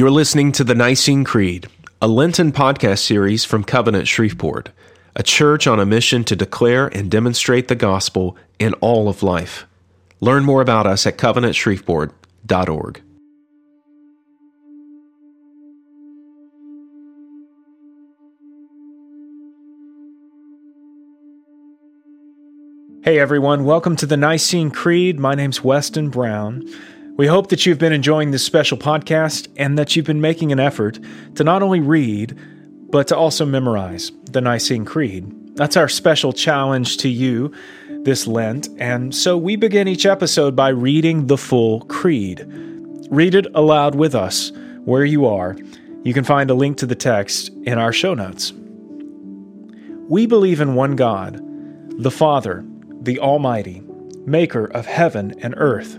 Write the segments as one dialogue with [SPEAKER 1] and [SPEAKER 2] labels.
[SPEAKER 1] You're listening to the Nicene Creed, a Lenten podcast series from Covenant Shreveport, a church on a mission to declare and demonstrate the gospel in all of life. Learn more about us at covenantshreveport.org.
[SPEAKER 2] Hey everyone, welcome to the Nicene Creed. My name's Weston Brown. We hope that you've been enjoying this special podcast and that you've been making an effort to not only read, but to also memorize the Nicene Creed. That's our special challenge to you this Lent. And so we begin each episode by reading the full Creed. Read it aloud with us where you are. You can find a link to the text in our show notes. We believe in one God, the Father, the Almighty, maker of heaven and earth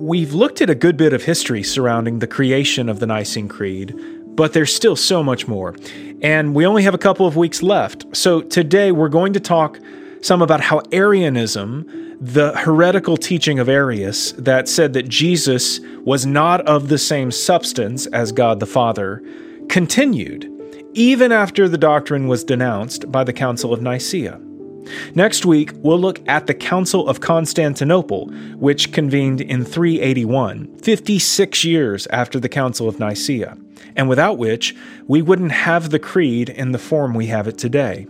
[SPEAKER 2] We've looked at a good bit of history surrounding the creation of the Nicene Creed, but there's still so much more. And we only have a couple of weeks left. So today we're going to talk some about how Arianism, the heretical teaching of Arius that said that Jesus was not of the same substance as God the Father, continued even after the doctrine was denounced by the Council of Nicaea. Next week, we'll look at the Council of Constantinople, which convened in 381, 56 years after the Council of Nicaea, and without which we wouldn't have the Creed in the form we have it today.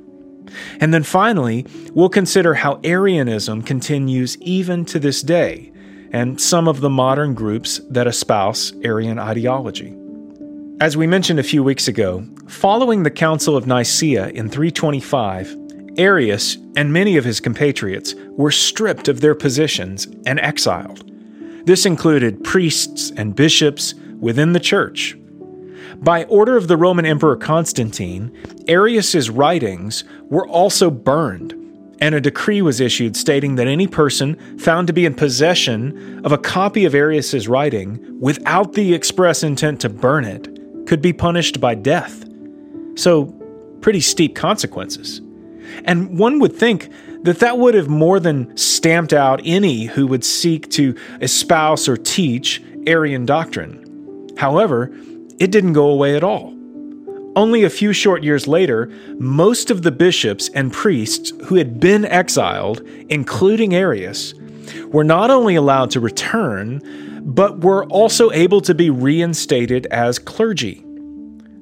[SPEAKER 2] And then finally, we'll consider how Arianism continues even to this day, and some of the modern groups that espouse Arian ideology. As we mentioned a few weeks ago, following the Council of Nicaea in 325, Arius and many of his compatriots were stripped of their positions and exiled. This included priests and bishops within the church. By order of the Roman Emperor Constantine, Arius's writings were also burned, and a decree was issued stating that any person found to be in possession of a copy of Arius's writing without the express intent to burn it could be punished by death. So, pretty steep consequences. And one would think that that would have more than stamped out any who would seek to espouse or teach Arian doctrine. However, it didn't go away at all. Only a few short years later, most of the bishops and priests who had been exiled, including Arius, were not only allowed to return, but were also able to be reinstated as clergy.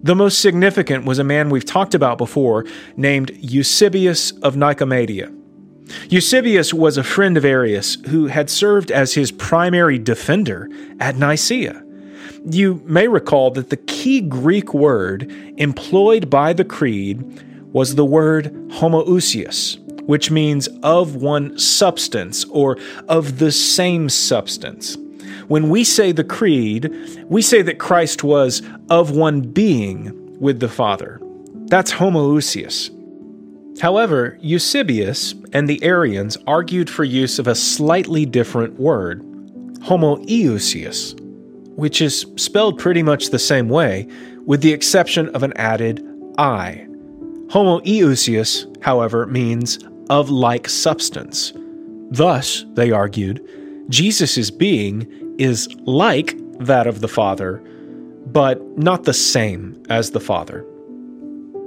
[SPEAKER 2] The most significant was a man we've talked about before named Eusebius of Nicomedia. Eusebius was a friend of Arius who had served as his primary defender at Nicaea. You may recall that the key Greek word employed by the Creed was the word homoousios, which means of one substance or of the same substance. When we say the Creed, we say that Christ was of one being with the Father. That's homoousios. However, Eusebius and the Arians argued for use of a slightly different word, homoiousios, which is spelled pretty much the same way, with the exception of an added I. Homoiousios, however, means of like substance. Thus, they argued, Jesus' being is like that of the Father, but not the same as the Father.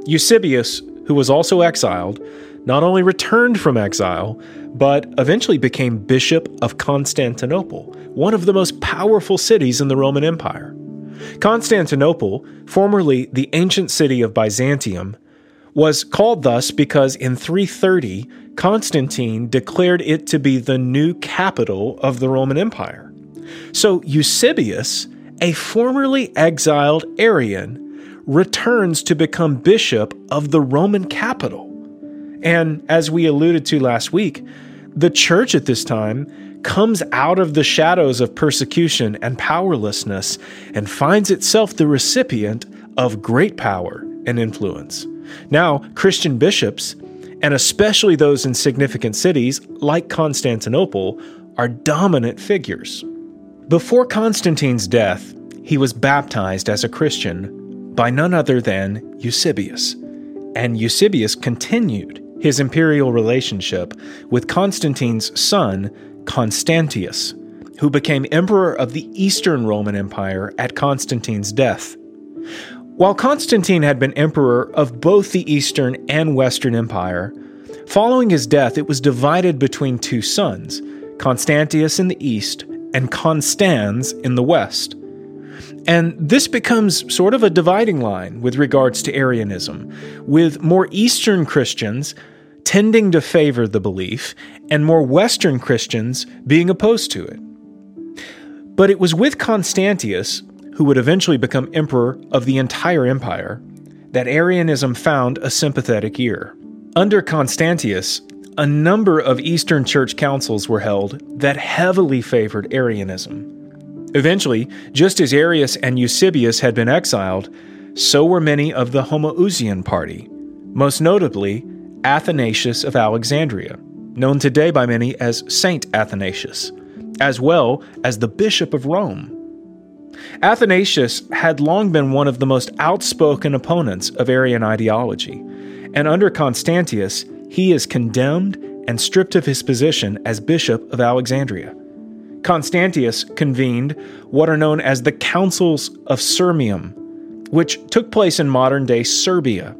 [SPEAKER 2] Eusebius, who was also exiled, not only returned from exile, but eventually became Bishop of Constantinople, one of the most powerful cities in the Roman Empire. Constantinople, formerly the ancient city of Byzantium, was called thus because in 330 Constantine declared it to be the new capital of the Roman Empire. So Eusebius, a formerly exiled Arian, returns to become bishop of the Roman capital. And as we alluded to last week, the church at this time comes out of the shadows of persecution and powerlessness and finds itself the recipient of great power and influence. Now, Christian bishops, and especially those in significant cities like Constantinople, are dominant figures. Before Constantine's death, he was baptized as a Christian by none other than Eusebius. And Eusebius continued his imperial relationship with Constantine's son, Constantius, who became emperor of the Eastern Roman Empire at Constantine's death. While Constantine had been emperor of both the Eastern and Western Empire, following his death it was divided between two sons, Constantius in the east and Constans in the west. And this becomes sort of a dividing line with regards to Arianism, with more Eastern Christians tending to favor the belief and more Western Christians being opposed to it. But it was with Constantius who would eventually become emperor of the entire empire, that Arianism found a sympathetic ear. Under Constantius, a number of Eastern Church councils were held that heavily favored Arianism. Eventually, just as Arius and Eusebius had been exiled, so were many of the Homoousian party, most notably Athanasius of Alexandria, known today by many as Saint Athanasius, as well as the Bishop of Rome. Athanasius had long been one of the most outspoken opponents of Arian ideology, and under Constantius, he is condemned and stripped of his position as Bishop of Alexandria. Constantius convened what are known as the Councils of Sirmium, which took place in modern day Serbia.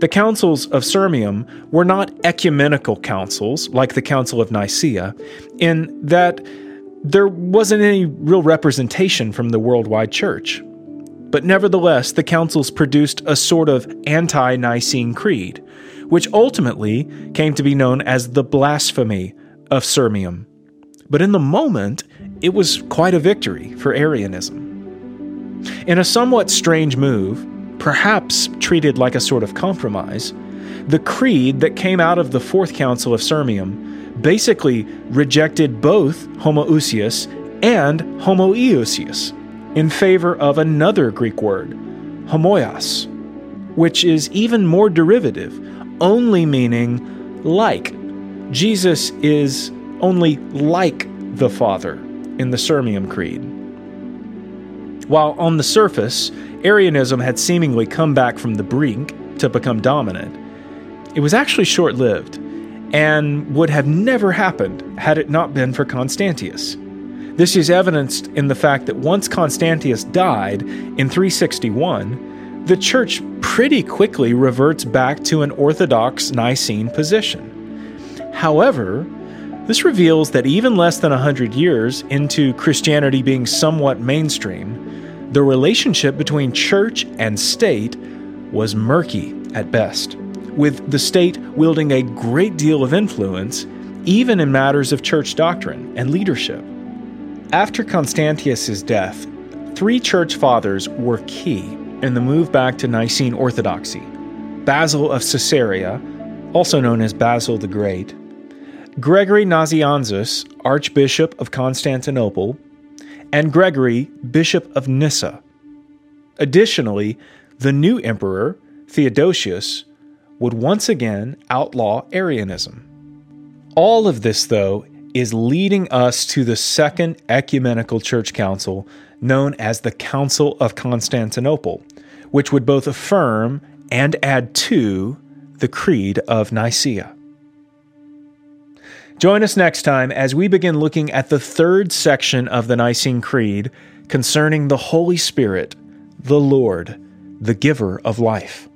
[SPEAKER 2] The councils of Sirmium were not ecumenical councils like the Council of Nicaea, in that there wasn't any real representation from the worldwide church. But nevertheless, the councils produced a sort of anti Nicene Creed, which ultimately came to be known as the blasphemy of Sirmium. But in the moment, it was quite a victory for Arianism. In a somewhat strange move, perhaps treated like a sort of compromise, the creed that came out of the Fourth Council of Sirmium basically rejected both homoousios and homoiousios in favor of another Greek word, homoios, which is even more derivative, only meaning like. Jesus is only like the Father in the Sirmium Creed. While on the surface, Arianism had seemingly come back from the brink to become dominant, it was actually short lived and would have never happened had it not been for Constantius. This is evidenced in the fact that once Constantius died in 361, the church pretty quickly reverts back to an Orthodox Nicene position. However, this reveals that even less than 100 years into Christianity being somewhat mainstream, the relationship between church and state was murky at best with the state wielding a great deal of influence, even in matters of church doctrine and leadership. After Constantius' death, three church fathers were key in the move back to Nicene orthodoxy Basil of Caesarea, also known as Basil the Great, Gregory Nazianzus, Archbishop of Constantinople, and Gregory, Bishop of Nyssa. Additionally, the new emperor, Theodosius, would once again outlaw Arianism. All of this, though, is leading us to the Second Ecumenical Church Council, known as the Council of Constantinople, which would both affirm and add to the Creed of Nicaea. Join us next time as we begin looking at the third section of the Nicene Creed concerning the Holy Spirit, the Lord, the giver of life.